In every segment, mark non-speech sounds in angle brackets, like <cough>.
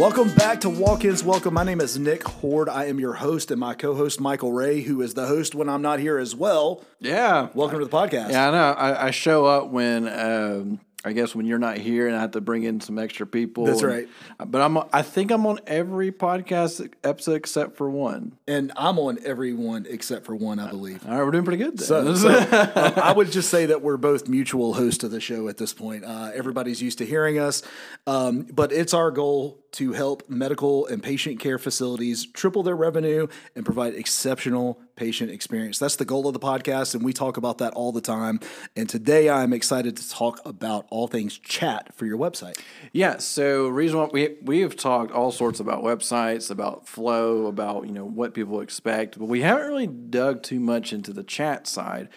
Welcome back to Walk Ins Welcome. My name is Nick Horde. I am your host, and my co host, Michael Ray, who is the host when I'm not here as well. Yeah. Welcome to the podcast. Yeah, I know. I, I show up when um, I guess when you're not here, and I have to bring in some extra people. That's and- right. But I'm. I think I'm on every podcast episode except for one. And I'm on every one except for one, I believe. All right, we're doing pretty good. So, <laughs> so, um, I would just say that we're both mutual hosts of the show at this point. Uh, everybody's used to hearing us, um, but it's our goal to help medical and patient care facilities triple their revenue and provide exceptional patient experience. That's the goal of the podcast, and we talk about that all the time. And today, I'm excited to talk about all things chat for your website. Yeah. So reason why we we have talked all sorts about websites, about flow, about you know what people expect, but we haven't really dug too much into the chat side.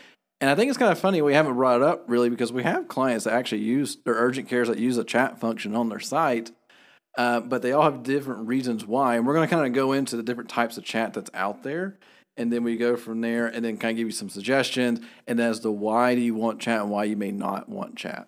And I think it's kind of funny we haven't brought it up really because we have clients that actually use their urgent cares that use a chat function on their site, uh, but they all have different reasons why. And we're going to kind of go into the different types of chat that's out there. And then we go from there and then kind of give you some suggestions. And as to why do you want chat and why you may not want chat.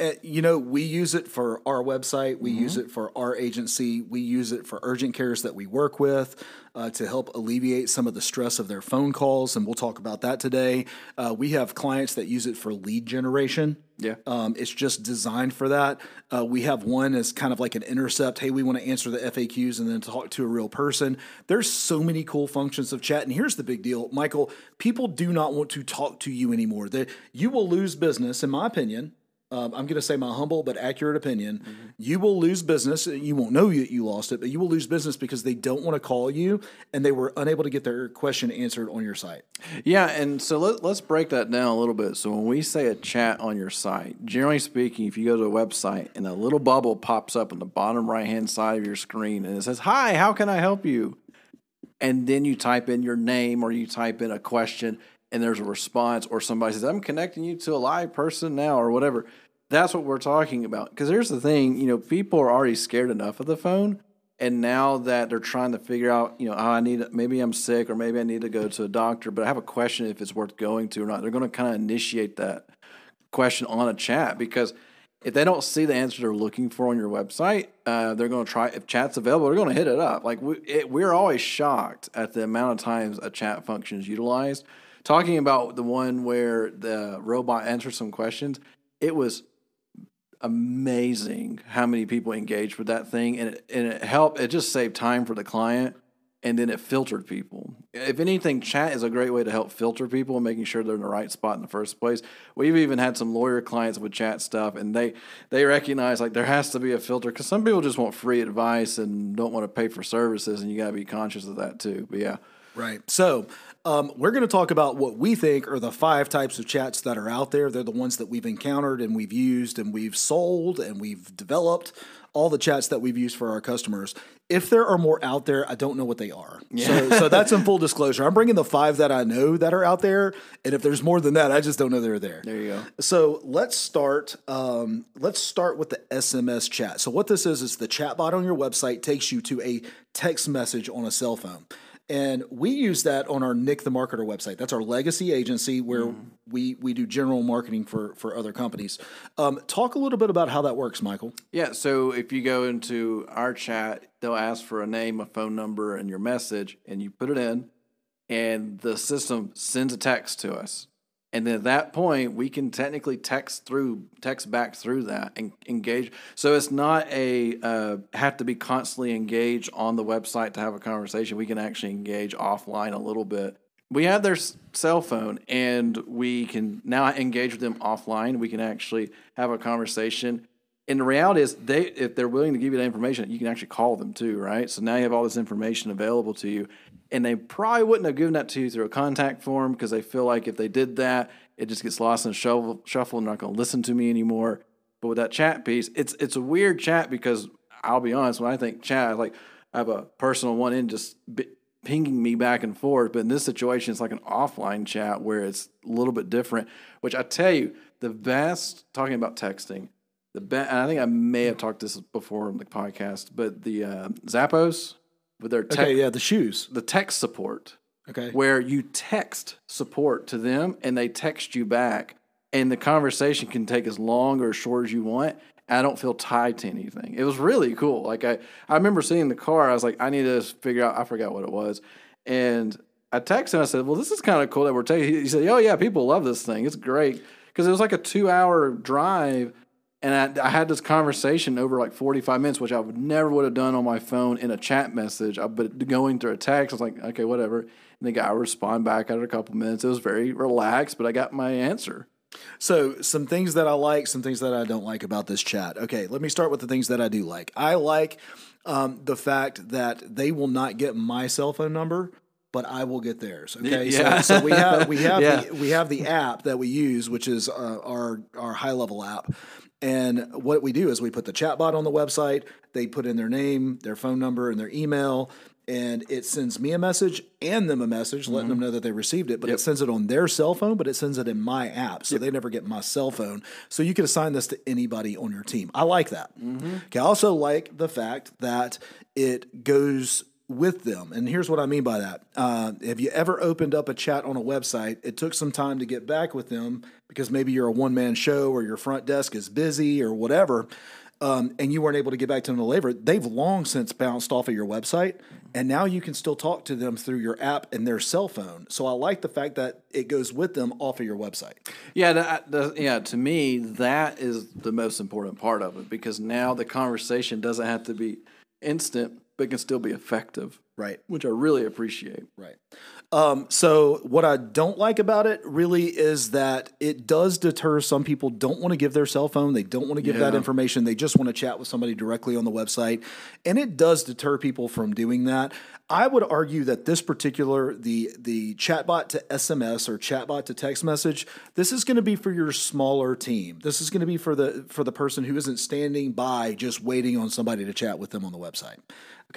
Uh, you know, we use it for our website. We use it for our agency. We use it for urgent cares that we work with uh, to help alleviate some of the stress of their phone calls. And we'll talk about that today. Uh, we have clients that use it for lead generation. Yeah. Um, it's just designed for that. Uh, we have one as kind of like an intercept. Hey, we want to answer the FAQs and then talk to a real person. There's so many cool functions of chat. And here's the big deal, Michael people do not want to talk to you anymore. They, you will lose business, in my opinion. Um, I'm going to say my humble but accurate opinion. You will lose business. You won't know that you lost it, but you will lose business because they don't want to call you and they were unable to get their question answered on your site. Yeah, and so let, let's break that down a little bit. So when we say a chat on your site, generally speaking, if you go to a website and a little bubble pops up on the bottom right hand side of your screen and it says, "Hi, how can I help you?" and then you type in your name or you type in a question and there's a response or somebody says, "I'm connecting you to a live person now" or whatever. That's what we're talking about. Because here's the thing, you know, people are already scared enough of the phone and now that they're trying to figure out, you know, oh, I need maybe I'm sick or maybe I need to go to a doctor, but I have a question if it's worth going to or not. They're going to kind of initiate that question on a chat because if they don't see the answer they're looking for on your website, uh, they're going to try. If chat's available, they're going to hit it up. Like we, we're always shocked at the amount of times a chat function is utilized. Talking about the one where the robot answered some questions, it was amazing how many people engaged with that thing and it, and it helped it just saved time for the client and then it filtered people. If anything chat is a great way to help filter people and making sure they're in the right spot in the first place. We've even had some lawyer clients with chat stuff and they they recognize like there has to be a filter because some people just want free advice and don't want to pay for services and you got to be conscious of that too but yeah. Right. So um, we're going to talk about what we think are the five types of chats that are out there. They're the ones that we've encountered and we've used and we've sold and we've developed. All the chats that we've used for our customers. If there are more out there, I don't know what they are. So, so that's in full disclosure. I'm bringing the five that I know that are out there, and if there's more than that, I just don't know they're there. there you go So let's start. Um, let's start with the SMS chat. So what this is is the chatbot on your website takes you to a text message on a cell phone, and we use that on our Nick the Marketer website. That's our legacy agency where we we do general marketing for for other companies. Um, talk a little bit about how that works, Michael. Yeah, so if you go into our chat, they'll ask for a name, a phone number, and your message, and you put it in, and the system sends a text to us. And then at that point, we can technically text through, text back through that and engage. So it's not a uh, have to be constantly engaged on the website to have a conversation. We can actually engage offline a little bit. We have their cell phone, and we can now engage with them offline. We can actually have a conversation and the reality is they if they're willing to give you that information you can actually call them too right? So now you have all this information available to you. And they probably wouldn't have given that to you through a contact form because they feel like if they did that it just gets lost in the shuffle shuffle and they're not going to listen to me anymore. But with that chat piece it's it's a weird chat because i'll be honest when i think chat like i have a personal one in just bi- pinging me back and forth. But in this situation it's like an offline chat where it's a little bit different which i tell you the best talking about texting the be- and I think I may have talked this before on the podcast, but the uh, Zappos with their tech, Okay, yeah, the shoes. the text support, Okay, where you text support to them and they text you back, and the conversation can take as long or as short as you want, I don't feel tied to anything. It was really cool. Like I, I remember seeing in the car, I was like, I need to figure out. I forgot what it was, and I texted him. I said, "Well, this is kind of cool that we're taking." He said, "Oh yeah, people love this thing. It's great because it was like a two-hour drive." And I, I, had this conversation over like 45 minutes, which I would never would have done on my phone in a chat message. I, but going through a text, I was like, okay, whatever. And the guy respond back after a couple minutes. It was very relaxed, but I got my answer. So, some things that I like, some things that I don't like about this chat. Okay, let me start with the things that I do like. I like um, the fact that they will not get my cell phone number, but I will get theirs. Okay, yeah. so, so we have we <laughs> have yeah. the, we have the app that we use, which is uh, our our HighLevel app. And what we do is we put the chatbot on the website. They put in their name, their phone number, and their email and it sends me a message and them a message letting mm-hmm. them know that they received it but yep. it sends it on their cell phone but it sends it in my app so yep. they never get my cell phone so you can assign this to anybody on your team i like that mm-hmm. okay i also like the fact that it goes with them and here's what i mean by that uh, have you ever opened up a chat on a website it took some time to get back with them because maybe you're a one-man show or your front desk is busy or whatever um, and you weren't able to get back to them later, they've long since bounced off of your website, and now you can still talk to them through your app and their cell phone. So I like the fact that it goes with them off of your website. Yeah, that, that, yeah. To me, that is the most important part of it because now the conversation doesn't have to be instant, but can still be effective. Right. Which I really appreciate. Right. Um, so what I don't like about it really is that it does deter some people don't want to give their cell phone. They don't want to give yeah. that information. They just want to chat with somebody directly on the website. And it does deter people from doing that. I would argue that this particular the the chatbot to SMS or chatbot to text message, this is going to be for your smaller team. This is going to be for the for the person who isn't standing by just waiting on somebody to chat with them on the website.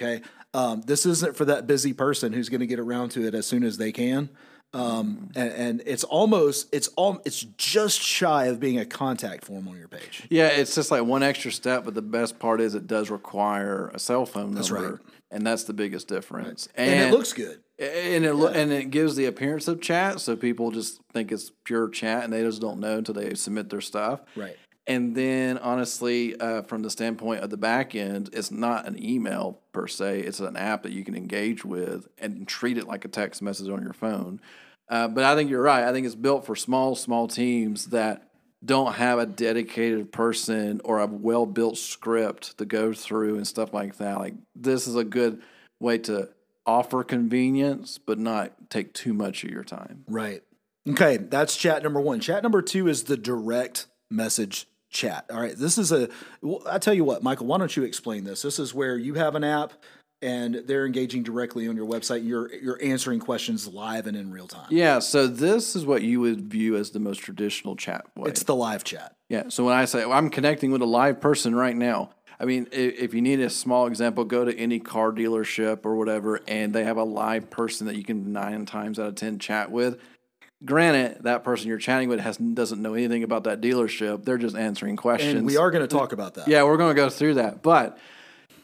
Okay. Um, this isn't for that busy person who's going to get around to it as soon as they can. Um, and, and, it's almost it's all it's just shy of being a contact form on your page. Yeah, it's just like one extra step, but the best part is it does require a cell phone that's number, right. and that's the biggest difference. Right. And, and, it looks good. And it yeah. and it gives the appearance of chat, so people just think it's pure chat, and they just don't know until they submit their stuff. Right. And then, honestly, uh, from the standpoint of the back end, it's not an email per se. It's an app that you can engage with and treat it like a text message on your phone. Uh, but I think you're right. I think it's built for small, small teams that don't have a dedicated person or a well built script to go through and stuff like that. Like, this is a good way to offer convenience, but not take too much of your time. Right. Okay, that's chat number one. Chat number two is the direct message chat. All right, this is a. Well, I tell you what, Michael, why don't you explain this? This is where you have an app and they're engaging directly on your website. You're you're answering questions live and in real time. Yeah, so this is what you would view as the most traditional chat way. It's the live chat. Yeah. So when I say well, I'm connecting with a live person right now, I mean if you need a small example, go to any car dealership or whatever, and they have a live person that you can nine times out of ten chat with. Granted, that person you're chatting with has doesn't know anything about that dealership. They're just answering questions. And we are going to talk about that. Yeah, we're going to go through that. But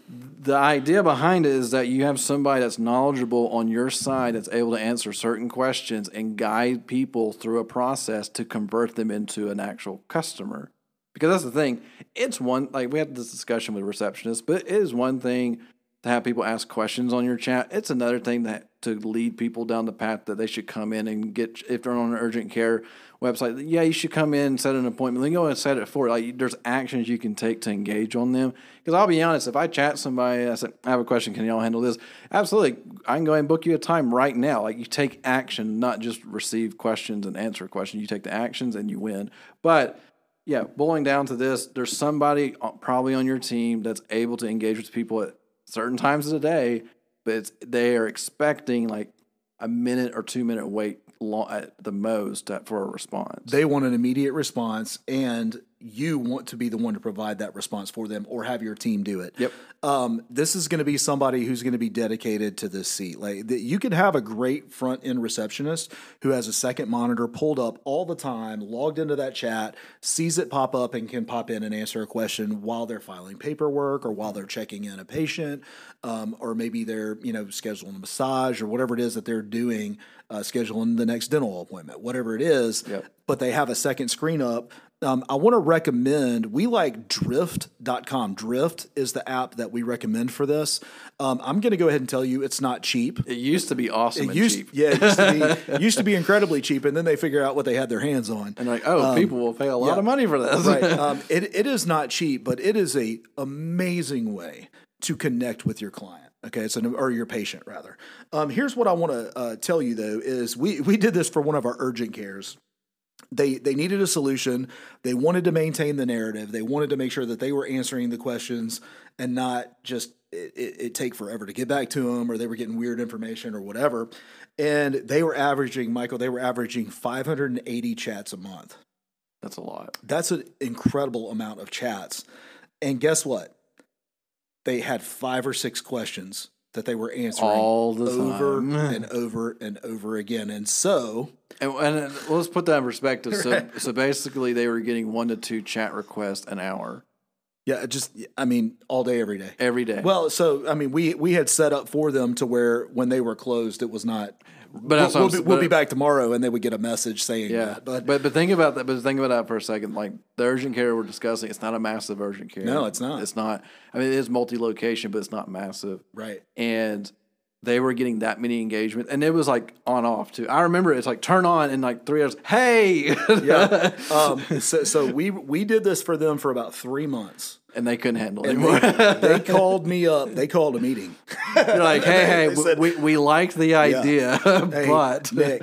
the idea behind it is that you have somebody that's knowledgeable on your side that's able to answer certain questions and guide people through a process to convert them into an actual customer. Because that's the thing. It's one like we had this discussion with receptionists, but it is one thing to have people ask questions on your chat. It's another thing that to lead people down the path that they should come in and get if they're on an urgent care website. Yeah, you should come in, set an appointment. Then go and set it for like there's actions you can take to engage on them. Because I'll be honest, if I chat somebody, I said I have a question. Can y'all handle this? Absolutely, I can go and book you a time right now. Like you take action, not just receive questions and answer questions. You take the actions and you win. But yeah, boiling down to this, there's somebody uh, probably on your team that's able to engage with people at certain times of the day, but they are expecting like a minute or two minute wait at the most uh, for a response. They want an immediate response, and you want to be the one to provide that response for them or have your team do it. Yep. Um, this is going to be somebody who's going to be dedicated to this seat. Like the, you could have a great front end receptionist who has a second monitor pulled up all the time, logged into that chat, sees it pop up, and can pop in and answer a question while they're filing paperwork or while they're checking in a patient, um, or maybe they're you know scheduling a massage or whatever it is that they're doing, uh, scheduling the next dental appointment, whatever it is. Yep. But they have a second screen up Um, I want to recommend, we like drift.com. Drift is the app that we recommend for this. Um, I'm going to go ahead and tell you it's not cheap. It used to be awesome and used, cheap. Yeah, it used to, be, <laughs> used to be incredibly cheap, and then they figure out what they had their hands on. And like, oh, people will pay a lot yeah. of money for this. right. <laughs> Um, it, it is not cheap, but it is a amazing way to connect with your client. Okay, it's an, or your patient rather. Um, here's what I want to uh, tell you though: is we we did this for one of our urgent cares. They they needed a solution. They wanted to maintain the narrative. They wanted to make sure that they were answering the questions and not just it, it, it take forever to get back to them, or they were getting weird information or whatever. And they were averaging, Michael. They were averaging 580 chats a month. That's a lot. That's an incredible amount of chats. And guess what? They had five or six questions that they were answering All the over time. and over and over again. And so, And, and let's put that in perspective. So, so basically, they were getting one to two chat requests an hour yeah, just I mean, all day, every day. every day. Well, so I mean, we we had set up for them to where when they were closed, it was not. But we'll, we'll be, we'll but- be back tomorrow, and they would get a message saying yeah, that. But, but but think about that. But think about that for a second. Like the urgent care we're discussing, it's not a massive urgent care. No, it's not. It's not. I mean, it is multi-location, but it's not massive. right, and they were getting that many engagement and it was like on off too i remember it's like turn on in like three hours hey yeah. <laughs> um, so so we we did this for them for about three months. and they couldn't handle it anymore they, they called me up. They called a meeting. they're like hey hey They said- we, we liked the idea <laughs> Hey, but Nick,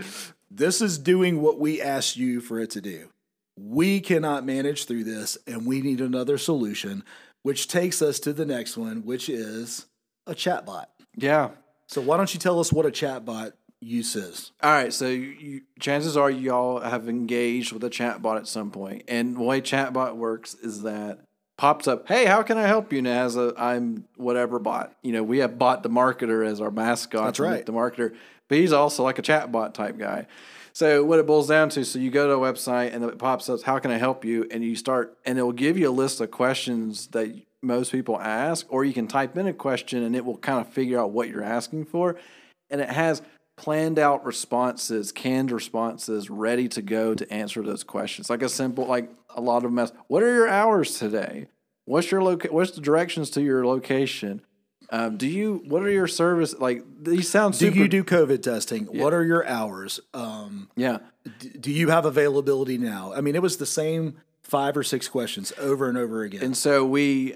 this is doing what we asked you for it to do. We cannot manage through this, and we need another solution, which takes us to the next one, which is a chatbot. yeah So why don't you tell us what a chatbot use is? all right so you, chances are y'all have engaged with a chatbot at some point. and the way chatbot works is that pops up hey how can i help you has uh, a i'm whatever bot you know we have bot the marketer as our mascot That's right. the marketer but he's also like a chatbot type guy so what it boils down to so you go to a website and it pops up how can i help you and you start and it will give you a list of questions that most people ask or you can type in a question and it will kind of figure out what you're asking for and it has planned out responses, canned responses ready to go to answer those questions. Like a simple, like a lot of them ask, what are your hours today? What's your loca- What's the directions to your location? Um, do you? What are your service? Like these sound Do you do COVID testing? What are your hours? Um, Yeah, d- do you have availability now? I mean, it was the same five or six questions over and over again. and so we,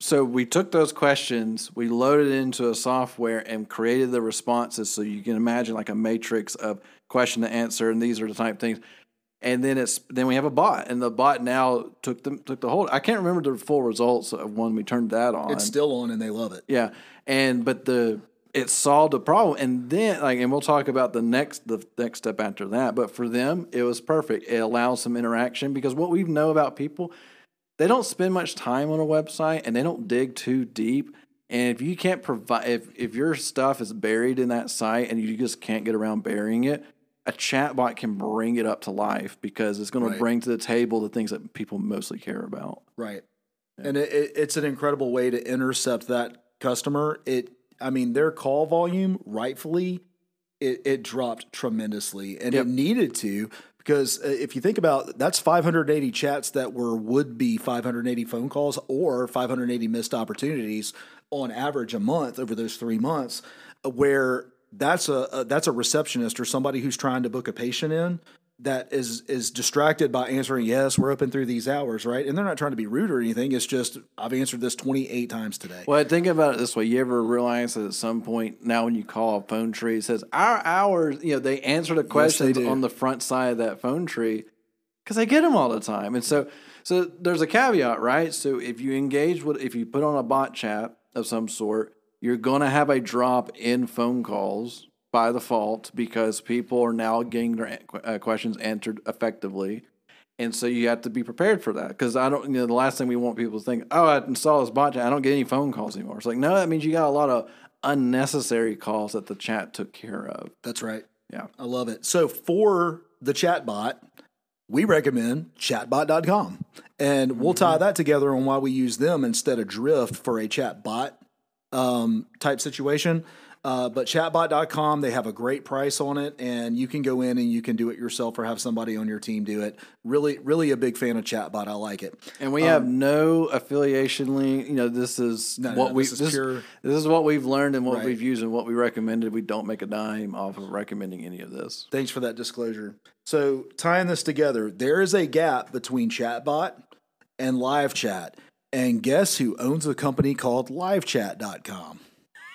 so we took those questions, we loaded it into a software and created the responses. So you can imagine like a matrix of question to answer, and these are the type of things. and then it's then we have a bot, and the bot now took the took the whole. I can't remember the full results of when we turned that on. it's still on, and they love it. yeah, and but the it solved the problem, and then like, and we'll talk about the next the next step after that. But for them, it was perfect. It allows some interaction because what we know about people, they don't spend much time on a website, and they don't dig too deep. And if you can't provide, if if your stuff is buried in that site and you just can't get around burying it, a chatbot can bring it up to life because it's going Right. to bring to the table the things that people mostly care about. Right. And it, it, it's an incredible way to intercept that customer. It, I mean, their call volume, rightfully, it, it dropped tremendously, and Yep. it needed to because uh, if you think about that's 580 chats that were would be 580 phone calls or 580 missed opportunities on average a month over those three months, uh, where that's a, a that's a receptionist or somebody who's trying to book a patient in that is is distracted by answering yes we're open through these hours right and they're not trying to be rude or anything it's just i've answered this 28 times today Well, think about it this way: you ever realize that at some point now, when you call a phone tree, it says our hours. You know, they answer the questions do. on the front side of that phone tree because they get them all the time. And so, so there's a caveat, right? So if you engage with, if you put on a bot chat of some sort, you're going to have a drop in phone calls by default because people are now getting their uh, questions answered effectively. And so you have to be prepared for that because I don't. You know, the last thing we want people to think, "Oh, I install this bot chat. I don't get any phone calls anymore." It's like, no, that means you got a lot of unnecessary calls that the chat took care of. that's right Yeah, i love it so for the chatbot we recommend chatbot.com and we'll tie that together on why we use them instead of drift for a chatbot um, type situation Uh, but chatbot.com, they have a great price on it, and you can go in and you can do it yourself or have somebody on your team do it. Really, really a big fan of chatbot. I like it. And we have no affiliation link. You know, this is no, what no, we this is this, pure- this is what we've learned and what Right. we've used and what we recommended. We don't make a dime off of recommending any of this. Thanks for that disclosure. So, tying this together, there is a gap between chatbot and live chat. And guess who owns a company called livechat.com?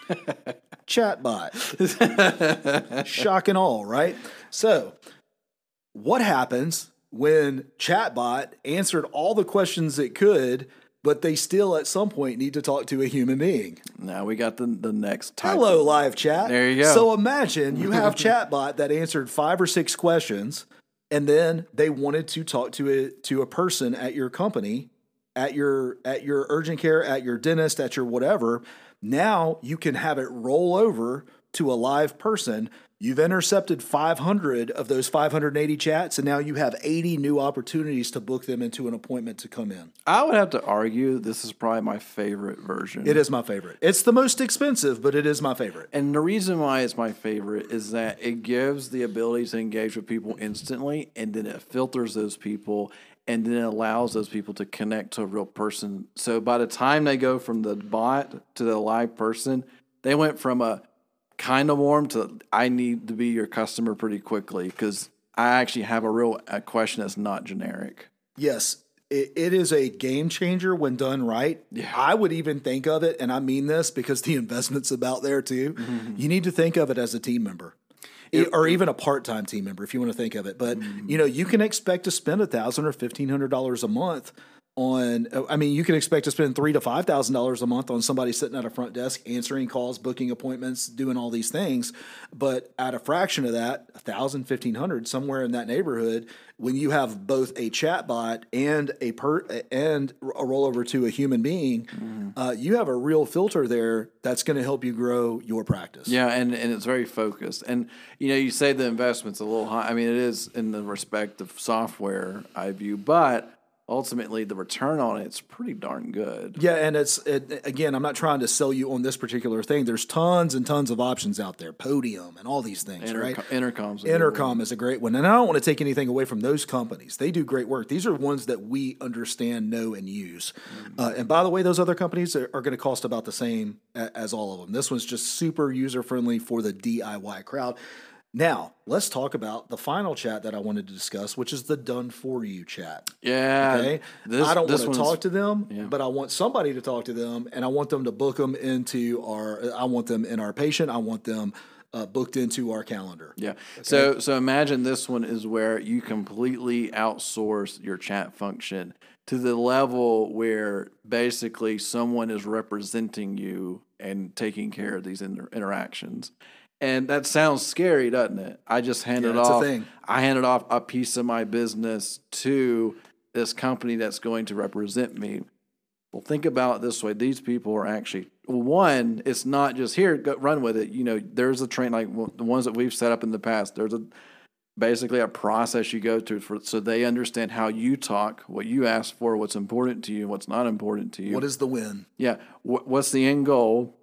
<laughs> Chatbot. <laughs> Shock and all, right? So, what happens when Chatbot answered all the questions it could, but they still at some point need to talk to a human being? Now we got the the next type. Hello, live chat. There you go. So imagine you have <laughs> chatbot that answered five or six questions, and then they wanted to talk to a to a person at your company, at your at your urgent care, at your dentist, at your whatever. Now you can have it roll over to a live person. You've intercepted 500 of those 580 chats, and now you have 80 new opportunities to book them into an appointment to come in. I would have to argue this is probably my favorite version. It is my favorite. It's the most expensive, but it is my favorite. And the reason why it's my favorite is that it gives the ability to engage with people instantly, and then it filters those people, and then it allows those people to connect to a real person. So by the time they go from the bot to the live person, they went from a kind of warm to I need to be your customer pretty quickly because I actually have a real a question that's not generic. Yes, it, it is a game changer when done right. Yeah. I would even think of it, and I mean this because the <laughs> investment's about there too. Mm-hmm. You need to think of it as a team member. E- or even a part-time team member, if you want to think of it. But you mm-hmm. know, you can expect to spend a thousand or fifteen hundred dollars a month on. I mean, you can expect to spend three to five thousand dollars a month on somebody sitting at a front desk, answering calls, booking appointments, doing all these things. But at a fraction of that, a thousand, fifteen hundred, somewhere in that neighborhood, when you have both a chatbot and a per and a rollover to a human being, uh, you have a real filter there that's going to help you grow your practice. Yeah, and, and it's very focused. And you know, you say the investment's a little high. I mean, it is in the respect of software I view, but ultimately the return on it's pretty darn good. Yeah, and it's it, again, I'm not trying to sell you on this particular thing. There's tons and tons of options out there, Podium and all these things, right? Intercom, intercoms. Intercom is a great one, and I don't want to take anything away from those companies. They do great work. These are ones that we understand, know, and use. Uh, and by the way, those other companies are, are going to cost about the same a- as all of them. This one's just super user friendly for the DIY crowd. Now, let's talk about the final chat that I wanted to discuss, which is the done for you chat. Yeah. Okay. This, I don't want to talk to them, but I want somebody to talk to them, and I want them to book them into our. I want them in our patient. I want them uh, booked into our calendar. Yeah. So so imagine this one is where you completely outsource your chat function to the level where basically someone is representing you and taking care of these inter- interactions. And that sounds scary, doesn't it? I just handed Yeah, off. I handed off a piece of my business to this company that's going to represent me. Well, think about it this way: these people are actually well, one. It's not just here. Go, run with it. You know, there's a train like the ones that we've set up in the past. There's a basically a process you go through for so they understand how you talk, what you ask for, what's important to you, what's not important to you. What is the win? Yeah, wh- what's the end goal?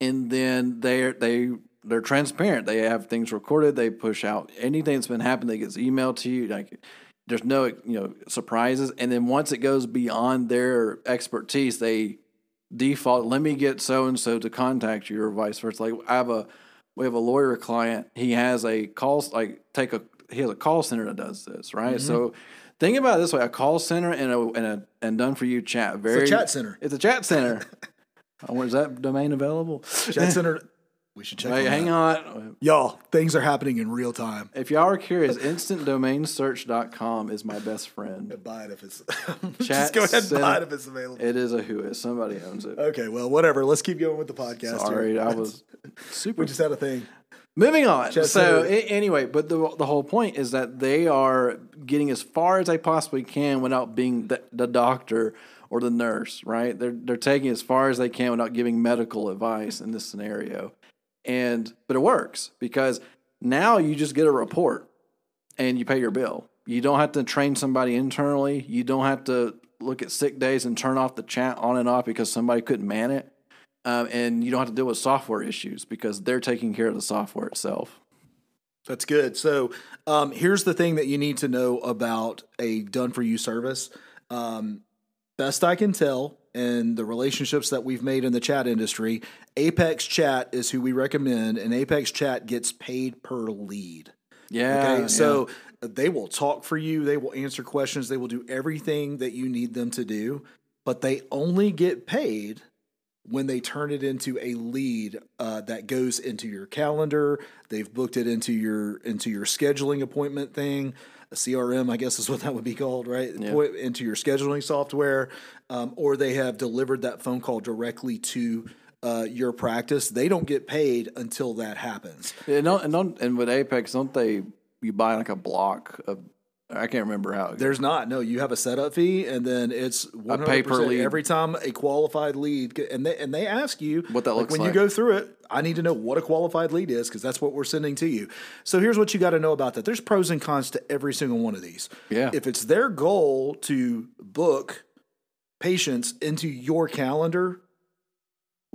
And then they they they're transparent. They have things recorded. They push out anything that's been happening. That gets emailed to you. Like there's no you know surprises. And then once it goes beyond their expertise, they default. Let me get so and so to contact you, or vice versa. Like I have a we have a lawyer client. He has a call like take a he has a call center that does this right. Mm-hmm. So think about it this way: a call center and a and a and done for you chat. Very chat center. It's a chat center. <laughs> Uh, oh, where's that domain available? Chat center. <laughs> We should check. Wait, on hang that. on. y'all. Things are happening in real time. If y'all are curious, instantdomainsearch.com is my best friend. Buy it if it's. <laughs> Chat just go ahead and buy it if it's available. It is a who is. Somebody owns it. Okay, well, whatever. Let's keep going with the podcast. Sorry, here. I <laughs> was super We just had a thing. Moving on. Chat so center. a- anyway, but the the whole point is that they are getting as far as they possibly can without being the, the doctor or the nurse, right? They're they're taking as far as they can without giving medical advice in this scenario. And but it works because now you just get a report and you pay your bill. You don't have to train somebody internally. You don't have to look at sick days and turn off the chat on and off because somebody couldn't man it. um, and you don't have to deal with software issues because they're taking care of the software itself. That's good. So um, here's the thing that you need to know about a done for you service. Um, best I can tell, and the relationships that we've made in the chat industry, Apex Chat is who we recommend, and Apex Chat gets paid per lead. Yeah. Okay, so they will talk for you, they will answer questions, they will do everything that you need them to do, but they only get paid when they turn it into a lead uh, that goes into your calendar. They've booked it into your into your scheduling appointment thing. A CRM, I guess, is what that would be called, right? Point Into your scheduling software, um, or they have delivered that phone call directly to uh, your practice. They don't get paid until that happens. And, don't, and, don't, and with Apex, don't they? You buy like a block of. I can't remember how. There's not. No, you have a setup fee, and then it's one pay per lead. every time a qualified lead, and they and they ask you What that looks like when like. you go through it. I need to know what a qualified lead is because that's what we're sending to you. So here's what you got to know about that. There's pros and cons to every single one of these. Yeah. If it's their goal to book patients into your calendar,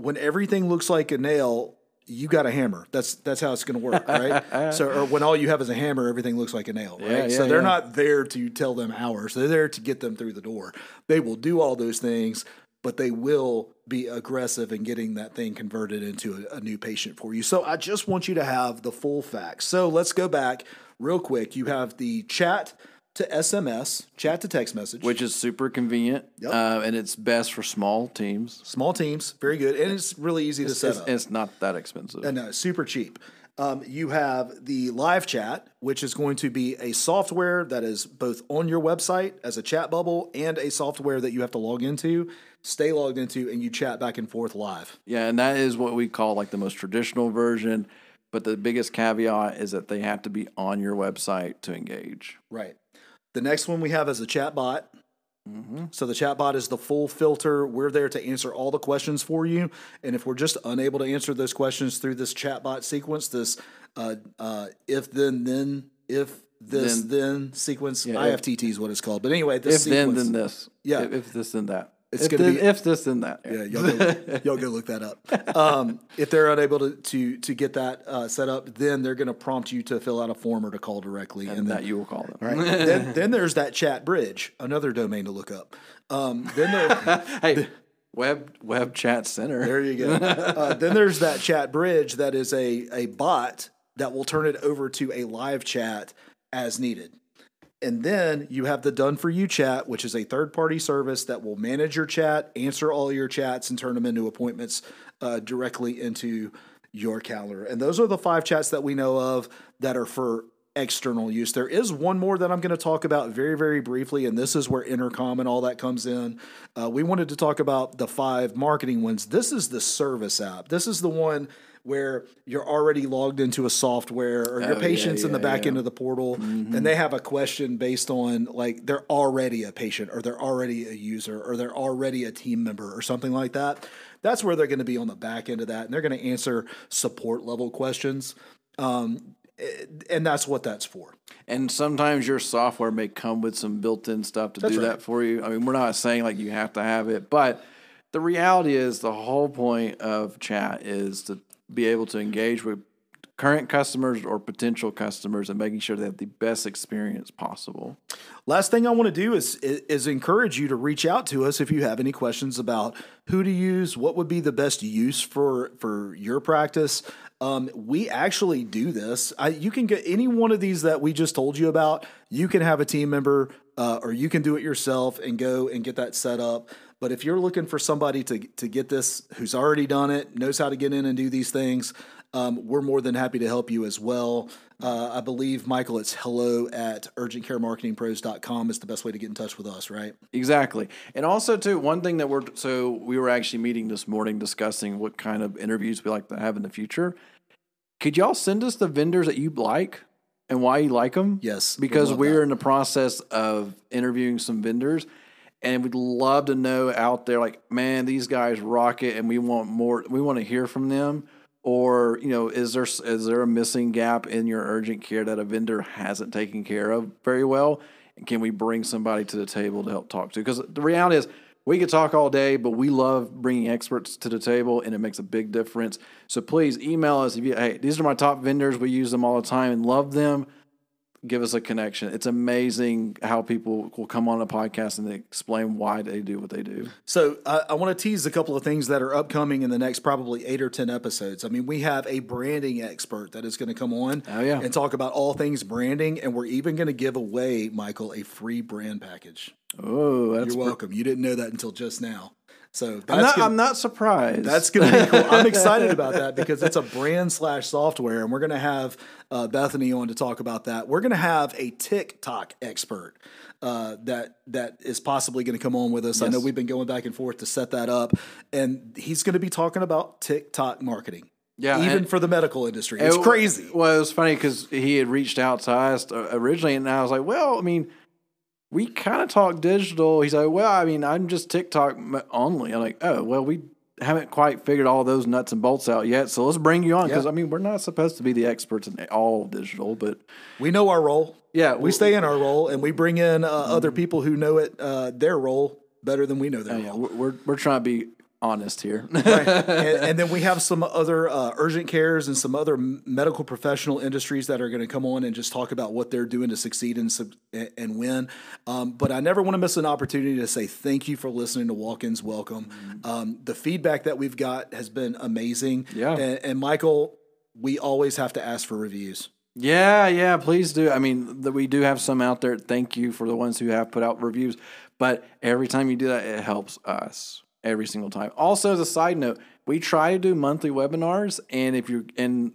when everything looks like a nail, you got a hammer. That's that's how it's going to work, right? <laughs> so, or when all you have is a hammer, everything looks like a nail, right? Yeah, so they're yeah. not there to tell them hours. They're there to get them through the door. They will do all those things, but they will be aggressive in getting that thing converted into a, a new patient for you. So, I just want you to have the full facts. So, let's go back real quick. You have the chat to SMS, chat to text message. which is super convenient, Yep. uh, and it's best for small teams. Small teams, very good, and it's really easy to set It's, up. it's not that expensive. And no, super cheap. Um, you have the live chat, which is going to be a software that is both on your website as a chat bubble and a software that you have to log into, stay logged into, and you chat back and forth live. Yeah, and that is what we call like the most traditional version. But the biggest caveat is that they have to be on your website to engage. Right. The next one we have is a chat bot. So the chat bot is the full filter. We're there to answer all the questions for you. And if we're just unable to answer those questions through this chat bot sequence, this uh, uh, if then then if this then, sequence, Yeah, if- IFTT is what it's called. But anyway, this If then, then this. Yeah. If, if this, then that. It's if, gonna then, be- if this, then that. Yeah, y'all go, y'all go look that up. <laughs> Um, if they're unable to to, to get that uh, set up, then they're going to prompt you to fill out a form or to call directly, and, and then that you will call them. right. then, then there's that chat bridge, another domain to look up. Um, then there, <laughs> Hey, web web chat center. there you go. <laughs> Uh, then there's that chat bridge that is a a bot that will turn it over to a live chat as needed. And then you have the Done For You chat, which is a third party service that will manage your chat, answer all your chats, and turn them into appointments uh, directly into your calendar. And those are the five chats that we know of that are for external use. There is one more that I'm going to talk about very, very briefly, and this is where intercom and all that comes in. Uh, we wanted to talk about the five marketing ones. This is the service app. This is the one where you're already logged into a software or your Oh, yeah, patient's in the yeah, back yeah. end of the portal and they have a question based on like they're already a patient or they're already a user or they're already a team member or something like that. That's where they're going to be on the back end of that and they're going to answer support level questions. Um, Eh, and that's what that's for. And sometimes your software may come with some built-in stuff to That's do right. that for you. I mean, we're not saying like you have to have it, but the reality is the whole point of chat is to be able to engage with current customers or potential customers and making sure they have the best experience possible. Last thing I want to do is is encourage you to reach out to us if you have any questions about who to use, what would be the best use for for your practice. Um, we actually do this. I, you can get any one of these that we just told you about. You can have a team member, uh, or you can do it yourself and go and get that set up. But if you're looking for somebody to to get this, who's already done it, knows how to get in and do these things, um, we're more than happy to help you as well. Uh, I believe, Michael, it's hello at urgentcaremarketingpros.com is the best way to get in touch with us, right? Exactly. And also too, one thing that we're so we were actually meeting this morning discussing what kind of interviews we like to have in the future. Could y'all send us the vendors that you like and why you like them? Yes, Because we're that. in the process of interviewing some vendors and we'd love to know out there like, man, these guys rock it and we want more we want to hear from them. Or, you know, is there is there a missing gap in your urgent care that a vendor hasn't taken care of very well? And can we bring somebody to the table to help talk to? Because the reality is, we could talk all day, but we love bringing experts to the table, and it makes a big difference. So please email us if you. Hey, these are my top vendors. We use them all the time and love them give us a connection. It's amazing how people will come on a podcast and they explain why they do what they do. So I, I want to tease a couple of things that are upcoming in the next probably eight or ten episodes. I mean, we have a branding expert that is going to come on Oh, yeah. and talk about all things branding, and we're even going to give away Michael a free brand package. Oh, that's You're welcome. You didn't know that until just now. So I'm not, gonna- I'm not surprised. That's going to be cool. I'm excited <laughs> about that because it's a brand slash software, and we're going to have uh, Bethany on to talk about that. We're going to have a TikTok expert uh, that that is possibly going to come on with us. I know we've been going back and forth to set that up, and he's going to be talking about TikTok marketing. Yeah, even for the medical industry, it's It- crazy. Well, it was funny because he had reached out to us uh, originally, and I was like, well, I mean, we kind of talk digital. He's like, well, I mean, I'm just TikTok only. I'm like, oh, well, we haven't quite figured all those nuts and bolts out yet. So let's bring you on because, Yeah. I mean, we're not supposed to be the experts in all digital, but We know our role. yeah, We stay in our role, and we bring in uh, other people who know it uh, their role better than we know their role. Yeah, we're, we're trying to be honest here. <laughs> right. and, <laughs> and then we have some other uh, urgent cares and some other medical professional industries that are going to come on and just talk about what they're doing to succeed and sub- and win. Um, but I never want to miss an opportunity to say thank you for listening to Walk-ins Welcome. Um, the feedback that we've got has been amazing. Yeah. and, and Michael, we always have to ask for reviews. Yeah, yeah, please do. I mean, the, we do have some out there. Thank you for the ones who have put out reviews. But every time you do that, it helps us every single time. Also, as a side note, we try to do monthly webinars, and if you're in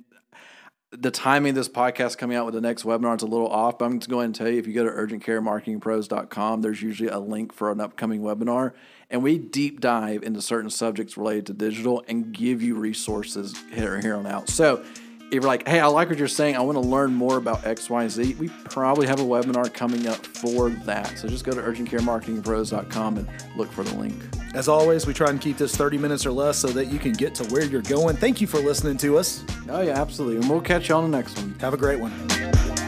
the timing of this podcast coming out with the next webinar is a little off, but I'm just going to and tell you if you go to urgentcaremarketingpros.com, there's usually a link for an upcoming webinar. And we deep dive into certain subjects related to digital and give you resources here, and here on out. So if you're like, hey, I like what you're saying, I want to learn more about XYZ, we probably have a webinar coming up for that. So just go to urgentcaremarketingpros.com and look for the link. As always, we try and keep this 30 minutes or less so that you can get to where you're going. Thank you for listening to us. Oh, yeah, absolutely. And we'll catch you on the next one. Have a great one.